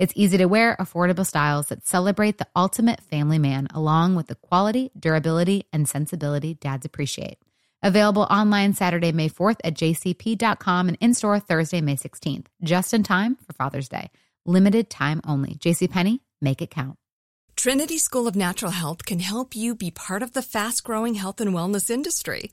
It's easy to wear, affordable styles that celebrate the ultimate family man, along with the quality, durability, and sensibility dads appreciate. Available online Saturday, May 4th at jcp.com and in store Thursday, May 16th, just in time for Father's Day. Limited time only. JCPenney, make it count. Trinity School of Natural Health can help you be part of the fast growing health and wellness industry.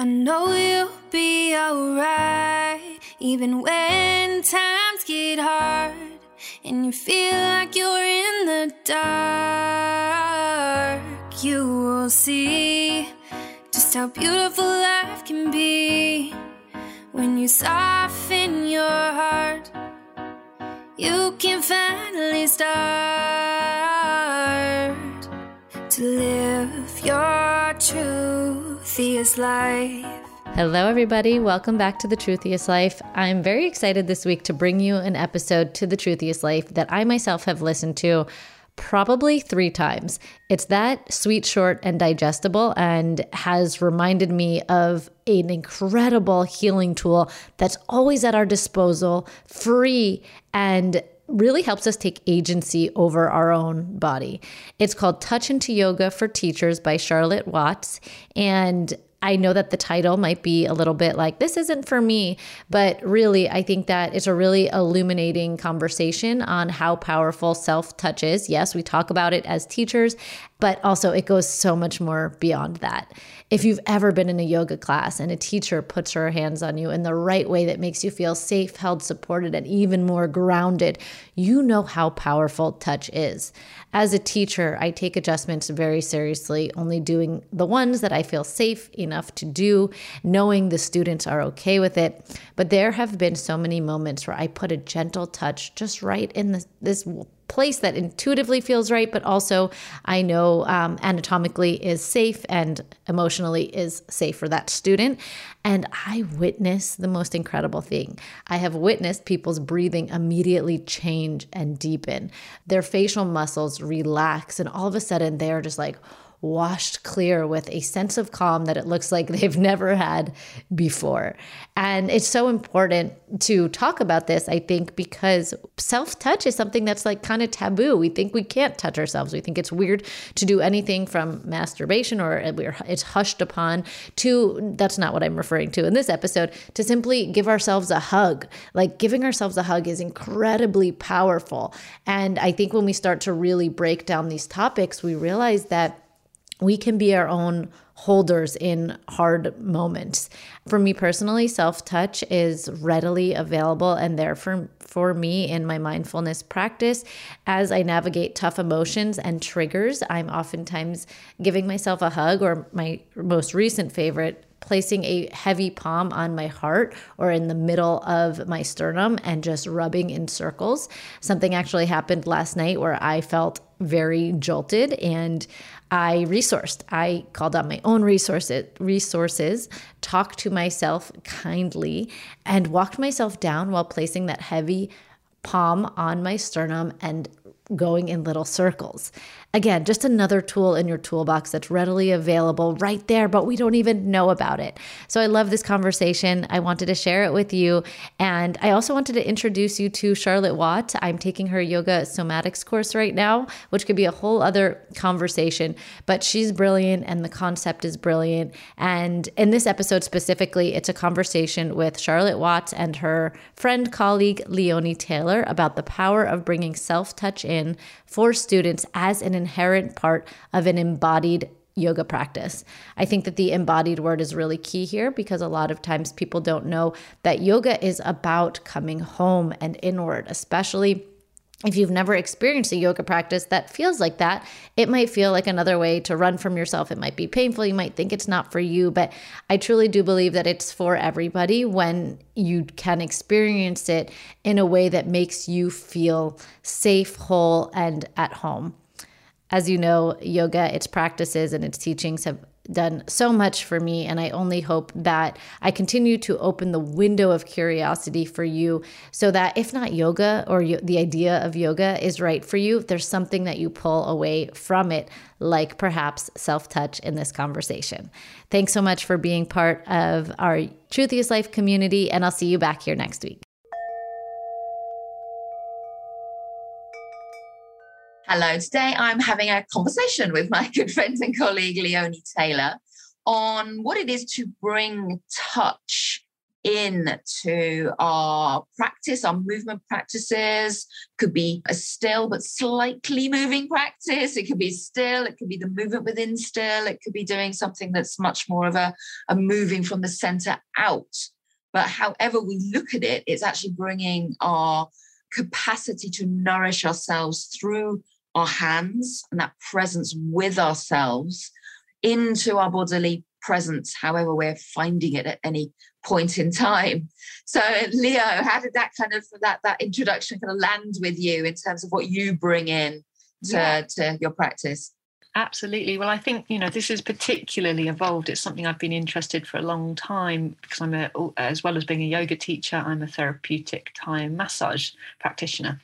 I know you'll be alright, even when times get hard and you feel like you're in the dark. You will see just how beautiful life can be when you soften your heart. You can finally start to live your truthiest life. Hello, everybody. Welcome back to The Truthiest Life. I'm very excited this week to bring you an episode to The Truthiest Life that I myself have listened to probably three times. It's that sweet, short, and digestible, and has reminded me of an incredible healing tool that's always at our disposal, free, and really helps us take agency over our own body. It's called Touch into Yoga for Teachers by Charlotte Watts. And I know that the title might be a little bit like, this isn't for me, but really, I think that it's a really illuminating conversation on how powerful self touch is. Yes, we talk about it as teachers, but also it goes so much more beyond that. If you've ever been in a yoga class and a teacher puts her hands on you in the right way that makes you feel safe, held, supported, and even more grounded, you know how powerful touch is. As a teacher, I take adjustments very seriously, only doing the ones that I feel safe enough to do, knowing the students are okay with it. But there have been so many moments where I put a gentle touch just right in this, this place that intuitively feels right, but also I know um, anatomically is safe and emotionally is safe for that student. And I witness the most incredible thing. I have witnessed people's breathing immediately change and deepen, their facial muscles relax, and all of a sudden they're just like, washed clear with a sense of calm that it looks like they've never had before. And it's so important to talk about this, I think, because self touch is something that's like kind of taboo. We think we can't touch ourselves. We think it's weird to do anything from masturbation or it's hushed upon to that's not what I'm referring to in this episode, to simply give ourselves a hug. Like giving ourselves a hug is incredibly powerful. And I think when we start to really break down these topics, we realize that we can be our own holders in hard moments. For me personally, self touch is readily available and there for, for me in my mindfulness practice. As I navigate tough emotions and triggers, I'm oftentimes giving myself a hug, or my most recent favorite, placing a heavy palm on my heart or in the middle of my sternum and just rubbing in circles. Something actually happened last night where I felt very jolted and I resourced. I called out my own resources, resources, talked to myself kindly, and walked myself down while placing that heavy palm on my sternum and going in little circles. Again, just another tool in your toolbox that's readily available right there, but we don't even know about it. So I love this conversation. I wanted to share it with you. And I also wanted to introduce you to Charlotte Watt. I'm taking her yoga somatics course right now, which could be a whole other conversation, but she's brilliant and the concept is brilliant. And in this episode specifically, it's a conversation with Charlotte Watts and her friend, colleague Leonie Taylor about the power of bringing self touch in for students as an inherent part of an embodied yoga practice. I think that the embodied word is really key here because a lot of times people don't know that yoga is about coming home and inward, especially if you've never experienced a yoga practice that feels like that, it might feel like another way to run from yourself. It might be painful. You might think it's not for you, but I truly do believe that it's for everybody when you can experience it in a way that makes you feel safe, whole, and at home. As you know, yoga, its practices and its teachings have done so much for me. And I only hope that I continue to open the window of curiosity for you so that if not yoga or the idea of yoga is right for you, there's something that you pull away from it, like perhaps self touch in this conversation. Thanks so much for being part of our Truthiest Life community. And I'll see you back here next week. Hello, today I'm having a conversation with my good friend and colleague Leonie Taylor on what it is to bring touch in to our practice, our movement practices. Could be a still but slightly moving practice. It could be still, it could be the movement within still, it could be doing something that's much more of a, a moving from the center out. But however we look at it, it's actually bringing our capacity to nourish ourselves through our hands and that presence with ourselves into our bodily presence, however we're finding it at any point in time. So, Leo, how did that kind of that that introduction kind of land with you in terms of what you bring in to, yeah. to your practice? Absolutely. Well, I think you know this is particularly evolved. It's something I've been interested for a long time because I'm a, as well as being a yoga teacher, I'm a therapeutic Thai massage practitioner.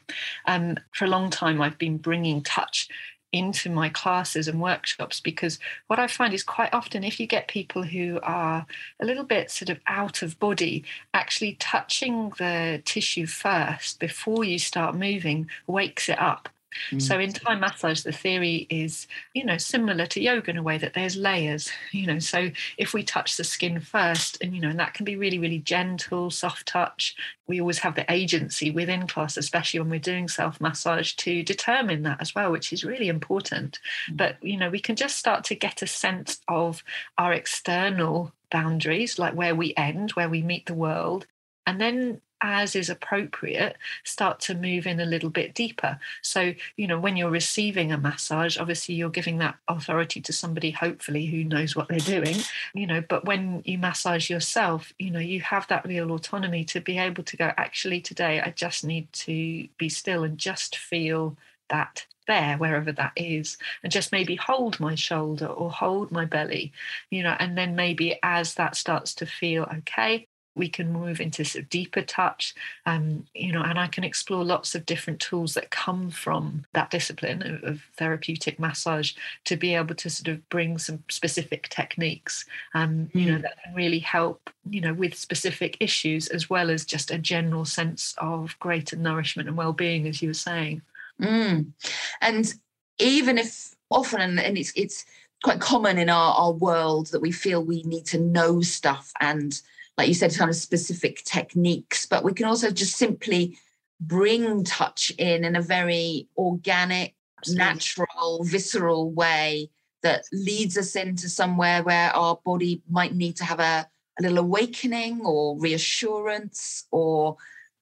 Um, for a long time, I've been bringing touch into my classes and workshops because what I find is quite often if you get people who are a little bit sort of out of body, actually touching the tissue first before you start moving wakes it up so in Thai massage, the theory is, you know, similar to yoga in a way that there's layers, you know. So if we touch the skin first, and you know, and that can be really, really gentle, soft touch. We always have the agency within class, especially when we're doing self massage, to determine that as well, which is really important. Mm. But you know, we can just start to get a sense of our external boundaries, like where we end, where we meet the world, and then as is appropriate, start to move in a little bit deeper. So, you know, when you're receiving a massage, obviously you're giving that authority to somebody, hopefully, who knows what they're doing, you know, but when you massage yourself, you know, you have that real autonomy to be able to go, actually, today I just need to be still and just feel that there wherever that is and just maybe hold my shoulder or hold my belly you know and then maybe as that starts to feel okay we can move into sort of deeper touch um, you know and i can explore lots of different tools that come from that discipline of, of, therapeutic massage to be able to sort of bring some specific techniques um, mm. you know mm. that can really help you know with specific issues as well as just a general sense of greater nourishment and well-being as you were saying mm. and even if often and it's it's quite common in our, our world that we feel we need to know stuff and like you said, kind of specific techniques, but we can also just simply bring touch in in a very organic, Absolutely. natural, visceral way that leads us into somewhere where our body might need to have a, a little awakening or reassurance or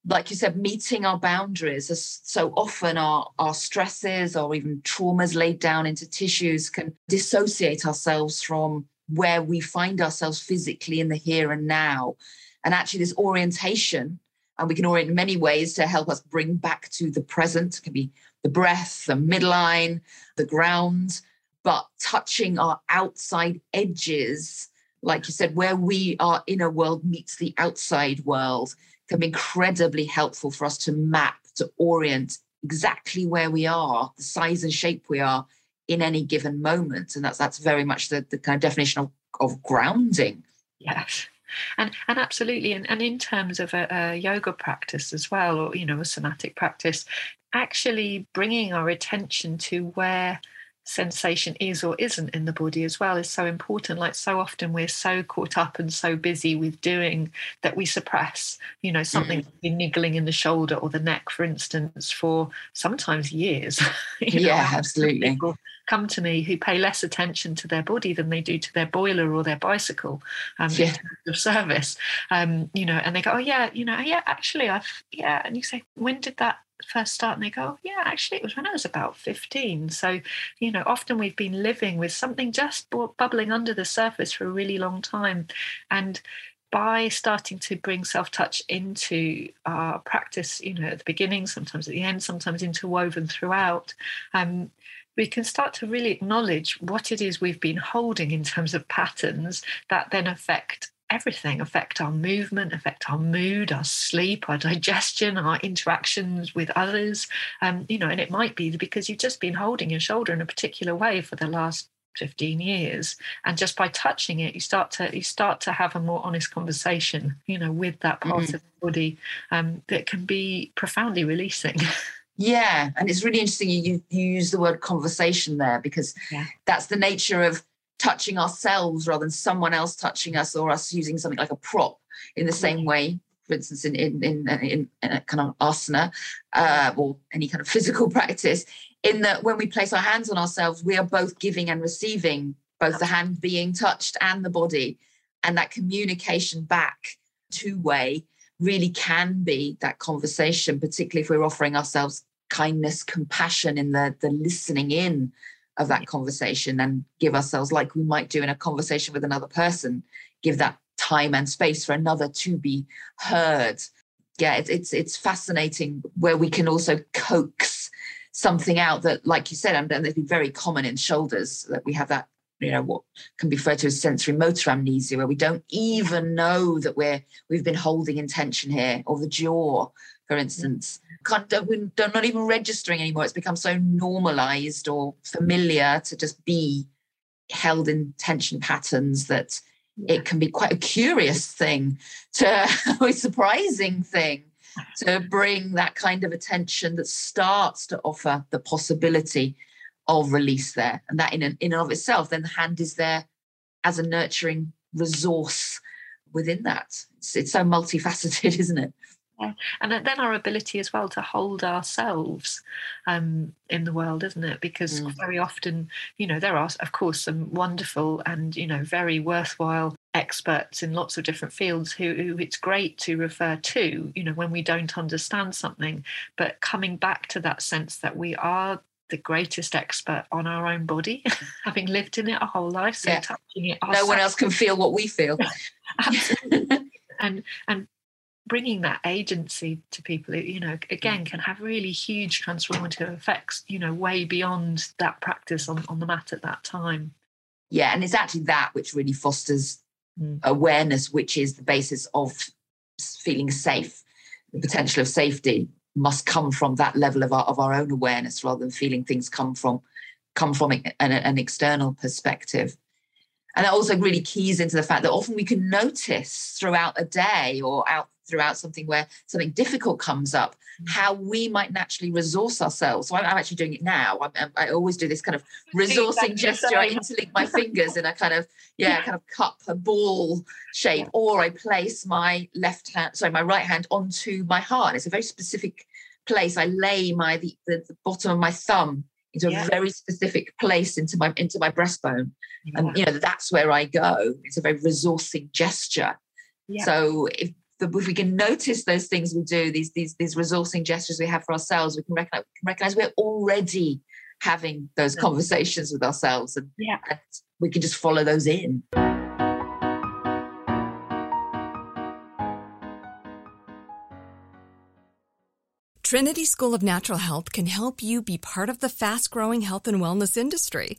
like you said, meeting our boundaries. As so often our, our stresses or even traumas laid down into tissues can dissociate ourselves from where we find ourselves physically in the here and now. And actually, this orientation, and we can orient in many ways to help us bring back to the present, it can be the breath, the midline, the ground, but touching our outside edges, like you said, where we our inner world meets the outside world, can be incredibly helpful for us to map, to orient exactly where we are, the size and shape we are in any given moment. And that's that's very much the, the kind of definition of, of grounding. Yes. And, and absolutely, and, and in terms of a, a yoga practice as well, or you know, a somatic practice, actually bringing our attention to where sensation is or isn't in the body as well is so important like so often we're so caught up and so busy with doing that we suppress you know something mm-hmm. niggling in the shoulder or the neck for instance for sometimes years yeah know, absolutely people come to me who pay less attention to their body than they do to their boiler or their bicycle um, yeah. of service um, you know and they go oh yeah you know yeah actually i've yeah and you say when did that first start and they go, yeah, actually, it was when I was about 15. So, you know, often we've been living with something just bubbling under the surface for a really long time. And by starting to bring self touch into our practice, you know, at the beginning, sometimes at the end, sometimes interwoven throughout, um, we can start to really acknowledge what it is we've been holding in terms of patterns that then affect everything affect our movement, affect our mood, our sleep, our digestion, our interactions with others. Um, you know, and it might be because you've just been holding your shoulder in a particular way for the last 15 years and just by touching it you start to you start to have a more honest conversation you know with that part mm. of the body um, that can be profoundly releasing yeah and it's really interesting you, you use the word conversation there because yeah. that's the nature of touching ourselves rather than someone else touching us or us using something like a prop in the same way for instance in in in, in, in a kind of asana uh, or any kind of physical practice in that when we place our hands on ourselves we are both giving and receiving both the hand being touched and the body and that communication back two way really can be that conversation particularly if we're offering ourselves kindness compassion in the the listening in of that conversation and give ourselves like we might do in a conversation with another person give that time and space for another to be heard. Yeah it's it's, it's fascinating where we can also coax something out that like you said and it's very common in shoulders that we have that you know what can be referred to as sensory motor amnesia where we don't even know that we're we've been holding intention here or the jaw for instance can't don't, we're not even registering anymore. It's become so normalized or familiar to just be held in tension patterns that it can be quite a curious thing to a surprising thing to bring that kind of attention that starts to offer the possibility of release there and that in and, in and of itself then the hand is there as a nurturing resource within that it's, it's so multifaceted isn't it and then our ability as well to hold ourselves um, in the world, isn't it? Because mm. very often, you know, there are, of course, some wonderful and, you know, very worthwhile experts in lots of different fields who, who it's great to refer to, you know, when we don't understand something. But coming back to that sense that we are the greatest expert on our own body, having lived in it a whole life, so yeah. touching it. Ourselves. No one else can feel what we feel. Absolutely. and and bringing that agency to people you know again can have really huge transformative effects you know way beyond that practice on, on the mat at that time yeah and it's actually that which really fosters mm. awareness which is the basis of feeling safe the potential of safety must come from that level of our, of our own awareness rather than feeling things come from come from an, an external perspective. And that also really keys into the fact that often we can notice throughout a day or out throughout something where something difficult comes up, mm. how we might naturally resource ourselves. So I'm, I'm actually doing it now. I'm, i always do this kind of resourcing gesture. I interlink my fingers in a kind of yeah, yeah, kind of cup, a ball shape, or I place my left hand, sorry, my right hand onto my heart. It's a very specific place. I lay my the, the, the bottom of my thumb into yeah. a very specific place into my into my breastbone, yeah. and you know that's where I go. It's a very resourcing gesture. Yeah. So if if we can notice those things we do, these these these resourcing gestures we have for ourselves, we can recognize, we can recognize we're already having those conversations with ourselves, and, yeah. and we can just follow those in. Trinity School of Natural Health can help you be part of the fast growing health and wellness industry.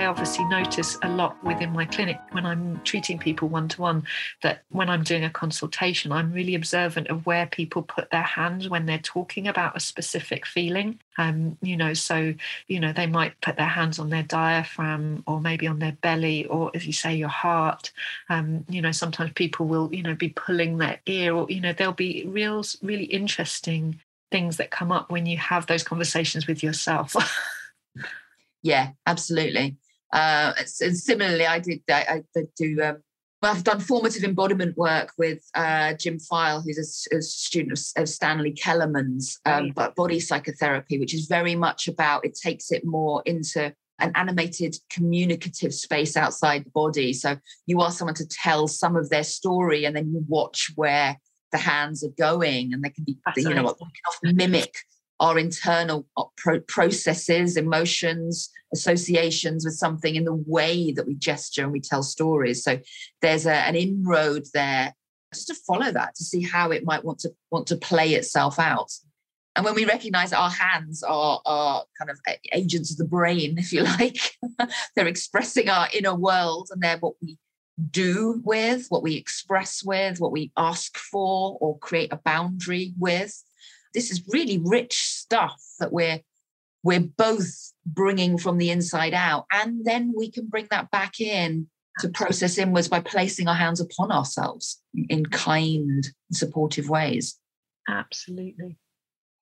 I obviously notice a lot within my clinic when I'm treating people one to one that when I'm doing a consultation, I'm really observant of where people put their hands when they're talking about a specific feeling. Um, you know, so you know they might put their hands on their diaphragm or maybe on their belly, or as you say, your heart. Um, you know, sometimes people will you know be pulling their ear, or you know, there'll be real, really interesting things that come up when you have those conversations with yourself. yeah, absolutely. Uh, and similarly, I did I, I do. Um, well, I've done formative embodiment work with uh, Jim File, who's a, a student of, of, Stanley Keleman's um, right. body psychotherapy, which is very much about it takes it more into an animated communicative space outside the body. So you ask someone to tell some of their story, and then you watch where the hands are going, and they can be, you know, can often mimic our internal uh, processes, emotions, associations with something in the way that we gesture and we tell stories. So there's a, an inroad there just to follow that to see how it might want to want to play itself out. And when we recognize our hands are, are kind of agents of the brain, if you like, they're expressing our inner world and they're what we do with, what we express with, what we ask for or create a boundary with this is really rich stuff that we're we're both bringing from the inside out. And then we can bring that back in to process inwards by placing our hands upon ourselves in kind supportive ways. Absolutely.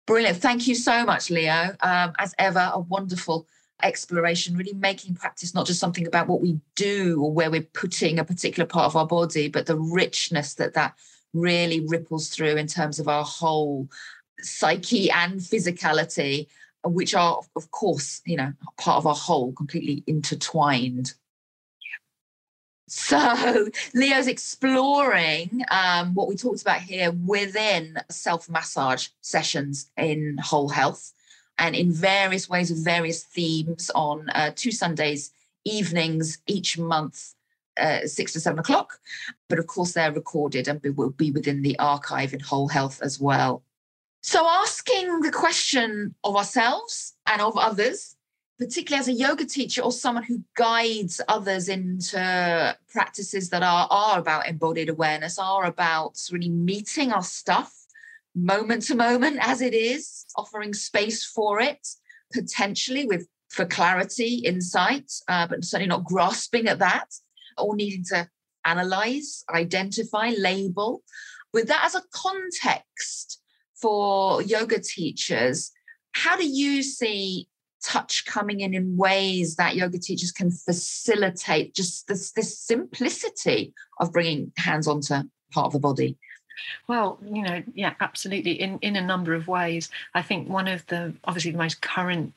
Brilliant. Thank you so much leo. Um, as ever a wonderful exploration really making practice not just something about what we do or where we're putting a particular part of our body but the richness that that really ripples through in terms of our whole psyche and physicality, which are, of course, you know, part of our whole, completely intertwined. So Leo's exploring um, what we talked about here within self massage sessions in whole health and in various ways with various themes on uh, two Sundays evenings each month. Uh, six to seven o'clock, but of course they're recorded and will be within the archive in Whole Health as well. So, asking the question of ourselves and of others, particularly as a yoga teacher or someone who guides others into practices that are, are about embodied awareness, are about really meeting our stuff moment to moment as it is, offering space for it, potentially with for clarity, insight, uh, but certainly not grasping at that or needing to analyze, identify, label. With that as a context, for yoga teachers, how do you see touch coming in in ways that yoga teachers can facilitate just this, this simplicity of bringing hands onto part of the body? Well, you know, yeah, absolutely. In in a number of ways, I think one of the obviously the most current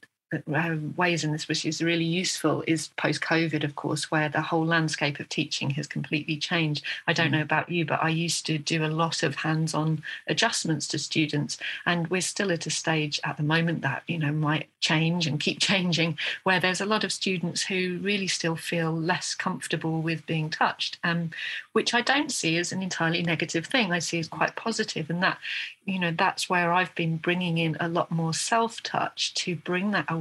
ways in this which is really useful is post COVID, of course, where the whole landscape of teaching has completely changed. I don't know mm. about you, but I used to do a lot of hands on adjustments to students. And we're still at a stage at the moment that, you know, might change and keep changing, where there's a lot of students who really still feel less comfortable with being touched, um, which I don't see as an entirely negative thing. I see as quite positive, and that, you know, that's where I've been bringing in a lot more self touch to bring that awareness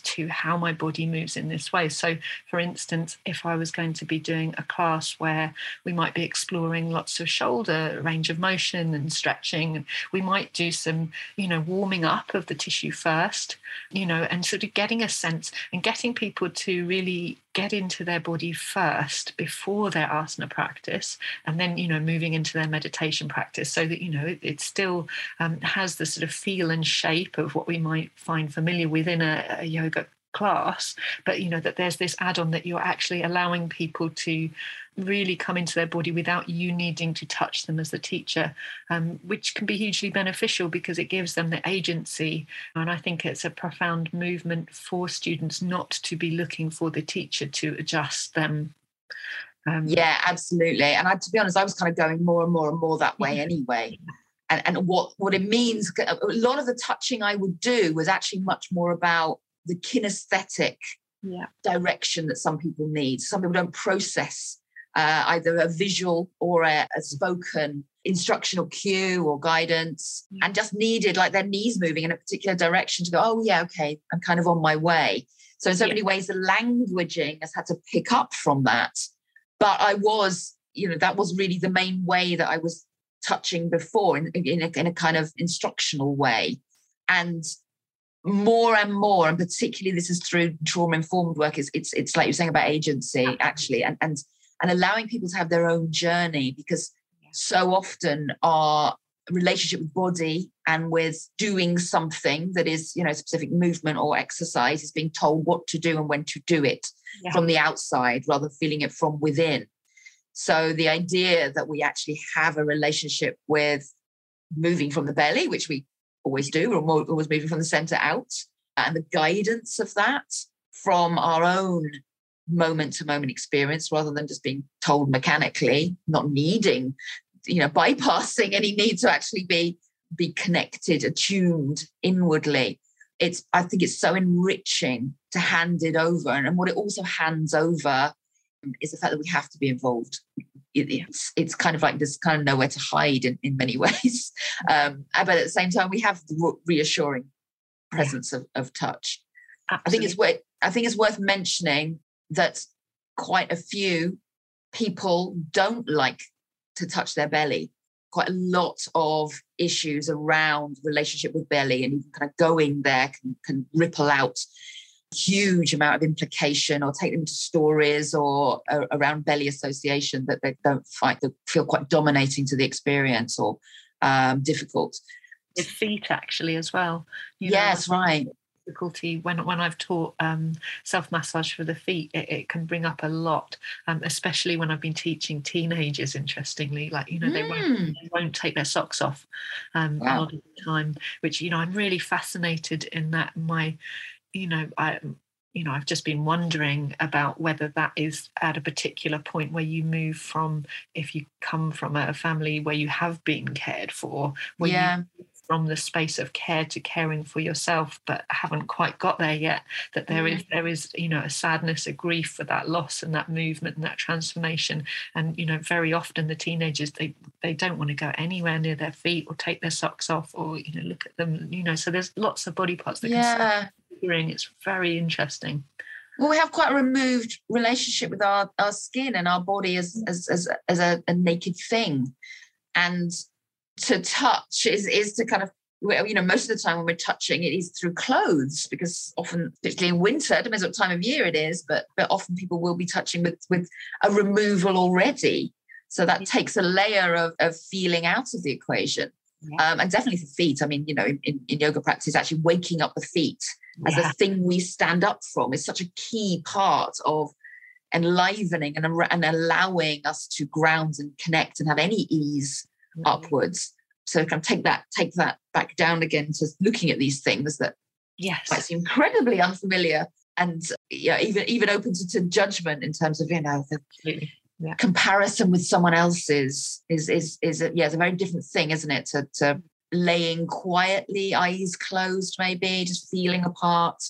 to how my body moves in this way. So, for instance, if I was going to be doing a class where we might be exploring lots of shoulder range of motion and stretching, we might do some, you know, warming up of the tissue first, you know, and sort of getting a sense and getting people to really get into their body first before their asana practice and then you know moving into their meditation practice so that you know it, it still um, has the sort of feel and shape of what we might find familiar within a, a yoga class but you know that there's this add-on that you're actually allowing people to really come into their body without you needing to touch them as the teacher um, which can be hugely beneficial because it gives them the agency. And i think it's a profound movement for students not to be looking for the teacher to adjust them. Um, yeah absolutely. And I, to be honest i was kind of going more and more and more that way anyway and, and what what it means a lot of the touching i would do was actually much more about the kinesthetic yeah. direction that some people need. Some people don't process uh, either a visual or a, a, spoken instructional cue or guidance and just needed like their knees moving in a particular direction to go, oh, yeah, okay, I'm kind of on my way. So, in so yeah. many ways, the languaging has had to pick up from that. But I was, you know, that was really the main way that I was touching before in, in, a, in a kind of instructional way. And more and more, and particularly this is through trauma informed work, is it's it's like you're saying about agency actually, and and and allowing people to have their own journey because so often our relationship with body and with doing something that is you know specific movement or exercise is being told what to do and when to do it yeah. from the outside rather than feeling it from within so the idea that we actually have a relationship with moving from the belly which we always do. We're always moving from the center out. And the guidance of that from our own moment to moment experience rather than just being told mechanically, not needing, you know, bypassing any need to actually be be connected, attuned inwardly. It's I think it's so enriching to hand it over. And, and what it also hands over is the fact that we have to be involved it's it's kind of like there's kind of nowhere to hide in, in many ways. Um, but at the same time, we have the reassuring presence yeah. of, of touch. Absolutely. I think it's worth I think it's worth mentioning that quite a few people don't like to touch their belly. Quite a lot of issues around relationship with belly and even kind of going there can, can ripple out huge amount of implication or take them to stories or uh, around belly association that they don't find that feel quite dominating to the experience or um, difficult. Feet, actually, as well. You yes, know, right. Difficulty when when I've taught um, self massage for the feet, it, it, can bring up a lot, um, especially when I've been teaching teenagers. Interestingly, like you know, mm. they, won't, hmm. they won't take their socks off um, wow. a lot of the time. Which you know, I'm really fascinated in that. My you know, I, you know, I've just been wondering about whether that is at a particular point where you move from, if you come from a family where you have been cared for, where yeah. you from the space of care to caring for yourself, but haven't quite got there yet. That there is mm-hmm. there is you know a sadness, a grief for that loss and that movement and that transformation. And you know, very often the teenagers they they don't want to go anywhere near their feet or take their socks off or you know look at them. You know, so there's lots of body parts that yeah. can. It's very interesting. Well, we have quite a removed relationship with our, our skin and our body as as as, as a, a naked thing, and to touch is is to kind of you know most of the time when we're touching it is through clothes because often particularly in winter depends what time of year it is but but often people will be touching with with a removal already so that mm. takes a layer of, of feeling out of the equation. Um, and definitely for feet i mean you know in, in yoga practice actually waking up the feet as yeah. a thing we stand up from is such a key part of enlivening and, and allowing us to ground and connect and have any ease mm-hmm. upwards. So kind of take that, take that back down again to looking at these things that yes might seem incredibly unfamiliar and yeah, even even open to, to judgment in terms of you know the yeah. comparison with someone else's is is is a, yeah, it's a very different thing, isn't it? To to laying quietly, eyes closed, maybe just feeling apart,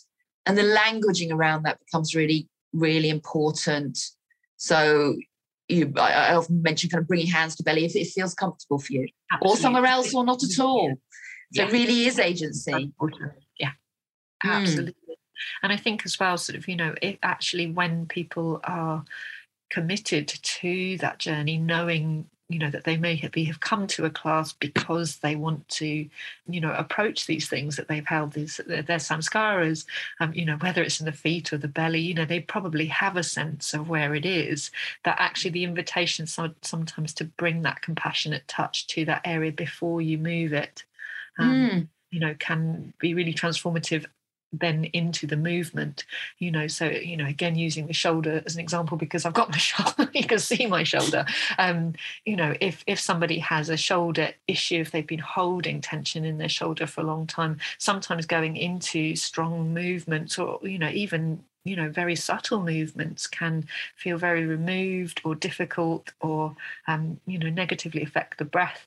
and the languaging around that becomes really really important. So you, I, I, often mention kind of bringing hands to belly if it feels comfortable for you, Absolutely. or somewhere else, or not at all. So yeah. it really is agency. Yeah, hmm. absolutely. Mm. And I think as well, sort of, you know, it actually when people are committed to that journey, knowing you know that they may have, be, have come to a class because they want to you know approach these things that they've held these their, their samskaras um, you know whether it's in the feet or the belly you know they probably have a sense of where it is that actually the invitation so, sometimes to bring that compassionate touch to that area before you move it um, mm. you know can be really transformative then into the movement you know so you know again using the shoulder as an example because i've got my shoulder you can see my shoulder. Um you know if if somebody has a shoulder issue if they've been holding tension in their shoulder for a long time sometimes going into strong movements or you know even you know very subtle movements can feel very removed or difficult or um, you know negatively affect the breath.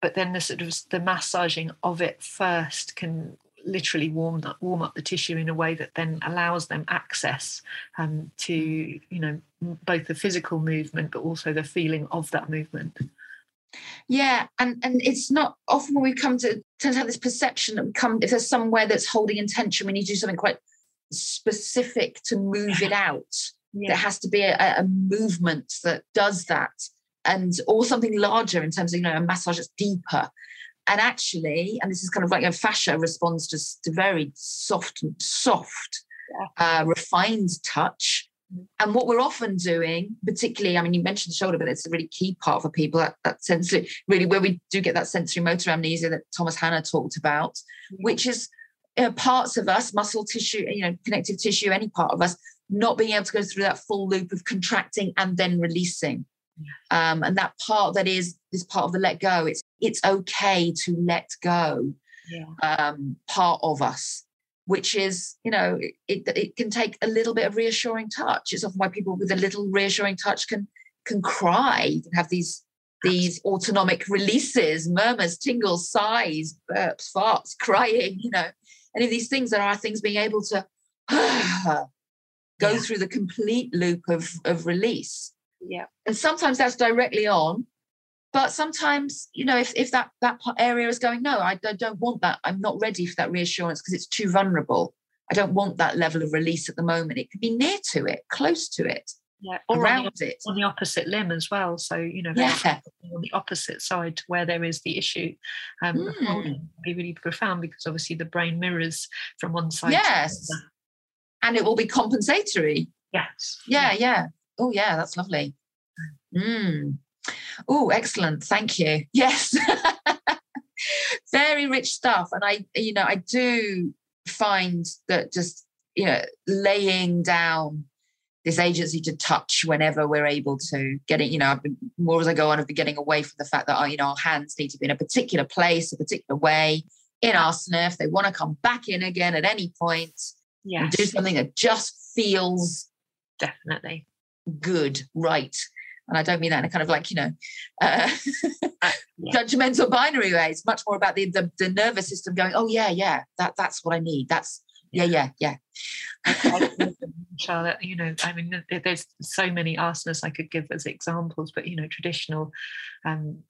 But then the sort of the massaging of it first can literally warm up, warm up the tissue in a way that then allows them access um, to you know both the physical movement but also the feeling of that movement. Yeah and and it's not often when we come to tend to have this perception that we come if there's somewhere that's holding intention we need to do something quite specific to move it out. Yeah. there has to be a, a movement that does that and or something larger in terms of you know a massage that's deeper and actually, and this is kind of like a fascia responds to, to very soft, and soft, yeah. uh, refined touch. Mm-hmm. And what we're often doing, particularly, I mean, you mentioned the shoulder, but it's a really key part for people that, that sensory, really, where we do get that sensory motor amnesia that Thomas Hanna talked about, mm-hmm. which is you know, parts of us, muscle tissue, you know, connective tissue, any part of us, not being able to go through that full loop of contracting and then releasing. Um, and that part that is this part of the let go, it's it's okay to let go yeah. um, part of us, which is, you know, it, it can take a little bit of reassuring touch. It's often why people with a little reassuring touch can can cry, can have these these autonomic releases, murmurs, tingles, sighs, burps, farts, crying, you know, any of these things that are things being able to go yeah. through the complete loop of, of release. Yeah. And sometimes that's directly on, but sometimes, you know, if, if that, that area is going, no, I, don't want that. I'm not ready for that reassurance because it's too vulnerable. I don't want that level of release at the moment. It could be near to it, close to it. Yeah, or around the, it. On the opposite limb as well. So, you know, yeah. on the opposite side to where there is the issue. Um, mm. be really profound because obviously the brain mirrors from one side. Yes. And it will be compensatory. Yes. Yeah, yeah oh yeah that's lovely mm. Oh excellent. Thank you. Yes. Very rich stuff. And i you know i do find that just you know laying down this agency to touch whenever we're able to get it you know I've been, more as i go on i've been getting away from the fact that you know our hands need to be in a particular place a particular way in our if they want to come back in again at any point. Yeah do something that just feels definitely. good, right. And I don't mean that in a kind of like, you know, uh, uh yeah. judgmental binary way. It's much more about the, the, the nervous system going, oh yeah, yeah, that that's what I need. That's yeah, yeah, yeah. Charlotte, you know, I mean, there's so many asanas I could give as examples, but you know, traditional um,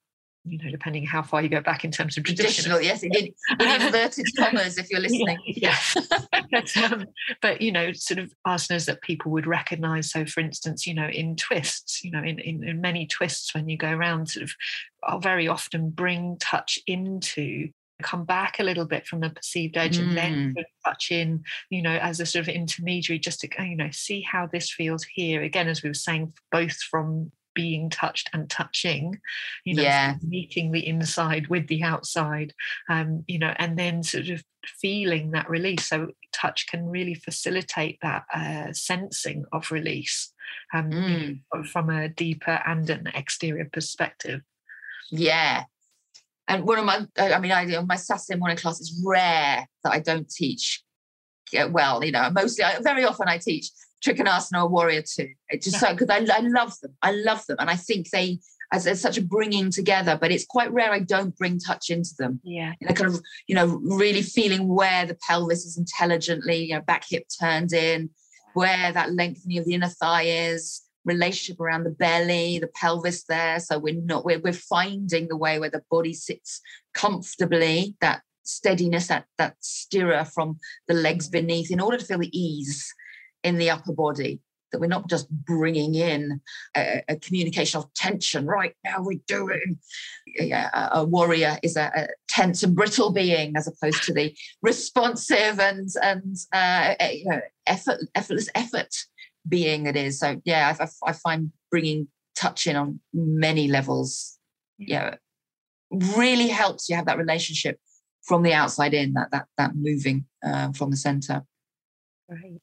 you know, depending how far you go back in terms of traditional. yes, in, in inverted commas, if you're listening. Yeah, yeah. but, um, but, you know, sort of asanas that people would recognize. So, for instance, you know, in twists, you know, in, in, in many twists, when you go around, sort of, I'll very often bring touch into come back a little bit from the perceived edge mm. and then mm. touch in, you know, as a sort of intermediary, just to, you know, see how this feels here. Again, as we were saying, both from being touched and touching, you know, yeah. meeting the inside with the outside, um, you know, and then sort of feeling that release. So touch can really facilitate that uh, sensing of release um, mm. from a deeper and an exterior perspective. Yeah. And one of my, I mean, I my Saturday morning class is rare that I don't teach well, you know, mostly, very often I teach Trikonasana or Warrior Two. It just so because I, I love them. I love them, and I think they as there's such a bringing together. But it's quite rare I don't bring touch into them. Yeah, you know, kind of you know really feeling where the pelvis is intelligently, you know, back hip turned in, where that lengthening of the inner thigh is, relationship around the belly, the pelvis there. So we're not we're we're finding the way where the body sits comfortably. That steadiness, that that sthira from the legs beneath, in order to feel the ease in the upper body. That we're not just bringing in a, a communication of tension. Right now, we're doing. Yeah, a, a warrior is a, a, tense and brittle being, as opposed to the responsive and and uh, you know, effort, effortless effort being it is. So yeah, I, I find bringing touch in on many levels, yeah, really helps you have that relationship from the outside in. That that that moving uh, from the center. Right.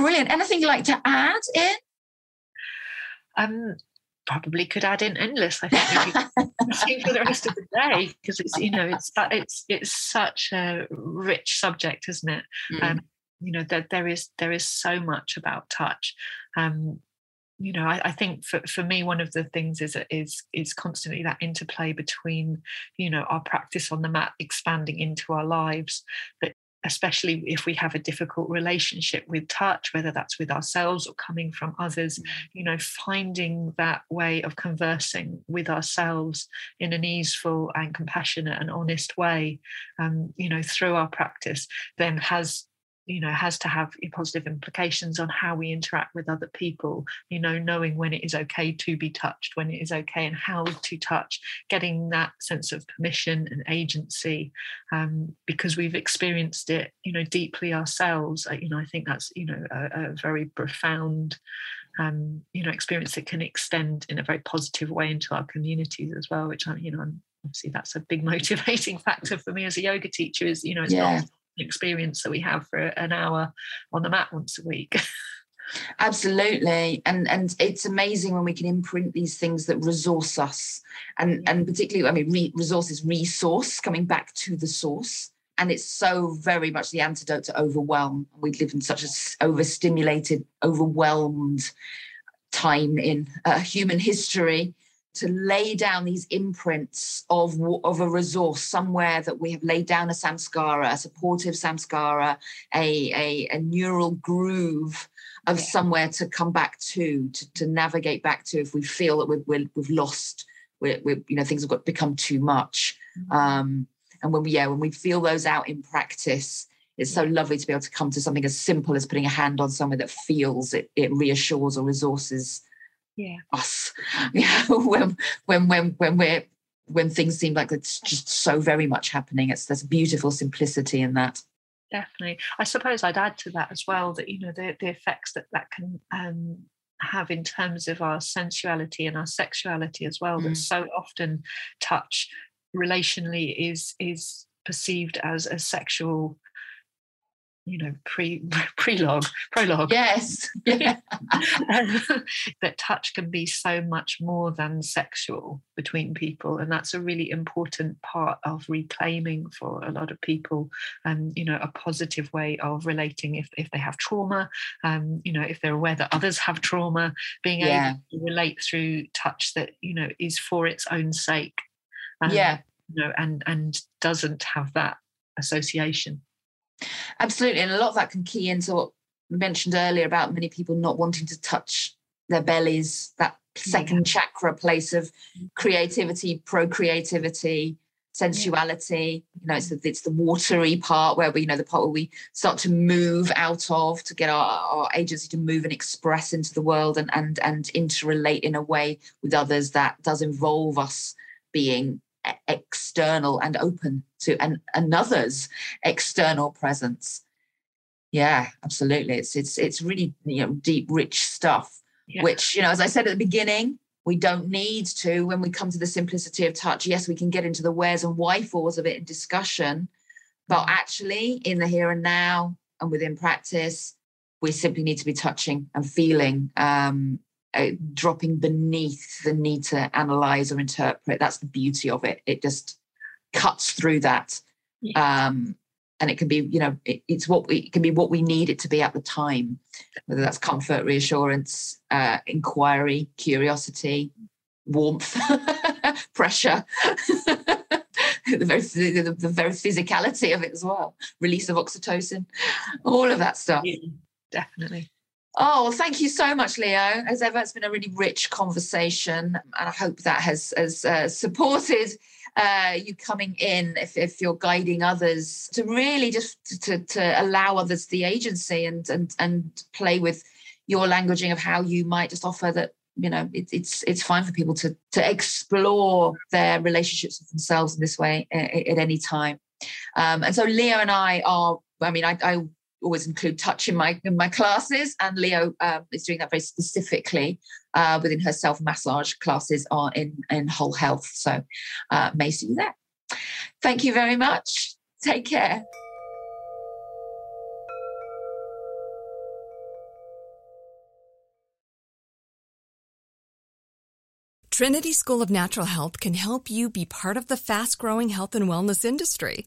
Brilliant. Anything you'd like to add in? Um, probably could add in endless. I think for the rest of the day because it's you know it's it's it's such a rich subject, isn't it? Mm. Um, you know that there, there is there is so much about touch. Um, you know, I, I, think for, for me, one of the things is is is constantly that interplay between, you know, our practice on the mat expanding into our lives, but especially if we have a difficult relationship with touch, whether that's with ourselves or coming from others, mm. you know, finding that way of conversing with ourselves in an easeful and compassionate and honest way, um, you know, through our practice, then has you know has to have positive implications on how we interact with other people you know knowing when it is okay to be touched when it is okay and how to touch getting that sense of permission and agency um, because we've experienced it you know deeply ourselves you know i think that's you know a, a very profound um, you know experience that can extend in a very positive way into our communities as well which i'm you know I'm, obviously that's a big motivating factor for me as a yoga teacher is you know it's yeah. not experience that we have for an hour on the mat once a week. Absolutely, and and it's amazing when we can imprint these things that resource us, and and particularly, I mean, re- resources, resource, coming back to the source, and it's so very much the antidote to overwhelm. We live in such a overstimulated, overwhelmed time in uh, human history to lay down these imprints of, of a resource somewhere that we have laid down a samskara, a supportive samskara, a, a, a neural groove of yeah. somewhere to come back to, to, to navigate back to if we feel that we've, we have lost, we're, we're, you know, things have got become too much. Mm-hmm. Um, and when we, yeah, when we feel those out in practice, it's so lovely to be able to come to something as simple as putting a hand on somewhere that feels it, it reassures or resources yeah. us. Yeah, when when when when we're when things seem like it's just so very much happening. It's there's beautiful simplicity in that. Definitely. I suppose I'd add to that as well that you know the the effects that that can um, have in terms of our sensuality and our sexuality as well. Mm. That so often touch relationally is is perceived as a sexual you know pre prelogue prologue yes yeah. that touch can be so much more than sexual between people and that's a really important part of reclaiming for a lot of people and you know a positive way of relating if, if they have trauma um you know if they're aware that others have trauma being yeah. able to relate through touch that you know is for its own sake um, yeah you know and and doesn't have that association Absolutely. And a lot of that can key into what we mentioned earlier about many people not wanting to touch their bellies, that second yeah. chakra place of creativity, procreativity, sensuality. You know, it's the, it's the watery part where we, you know, the part where we start to move out of to get our, our agency to move and express into the world and and and interrelate in a way with others that does involve us being external and open to an, another's external presence. Yeah absolutely. It's it's it's really you know deep rich stuff yeah. which you know as i said at the beginning we don't need to when we come to the simplicity of touch. Yes we can get into the wheres and wherefores of it in discussion but actually in the here and now and within practice we simply need to be touching and feeling um, uh, dropping beneath the need to analyze or interpret. That's the beauty of it. It just cuts through that. Yeah. Um, and it can be, you know, it, it's what we, it can be what we need it to be at the time, whether that's comfort, reassurance, uh, inquiry, curiosity, warmth, pressure, the very the, the, very physicality of it as well, release of oxytocin, all of that stuff. Yeah, definitely. Oh, well, thank you so much, Leo. As ever, it's been a really rich conversation, and I hope that has, has uh, supported uh, you coming in if, if you're guiding others to really just to, to allow others the agency and and and play with your languaging of how you might just offer that you know it, it's it's fine for people to to explore their relationships with themselves in this way at, at any time um, and so leo and i are i mean I, I always include touch in my in my classes and leo um, is doing that very specifically uh, within her self massage classes are in in whole health. So uh, may see you there. Thank you very much. Take care. Trinity School of Natural Health can help you be part of the fast growing health and wellness industry.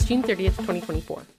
June 30th, 2024.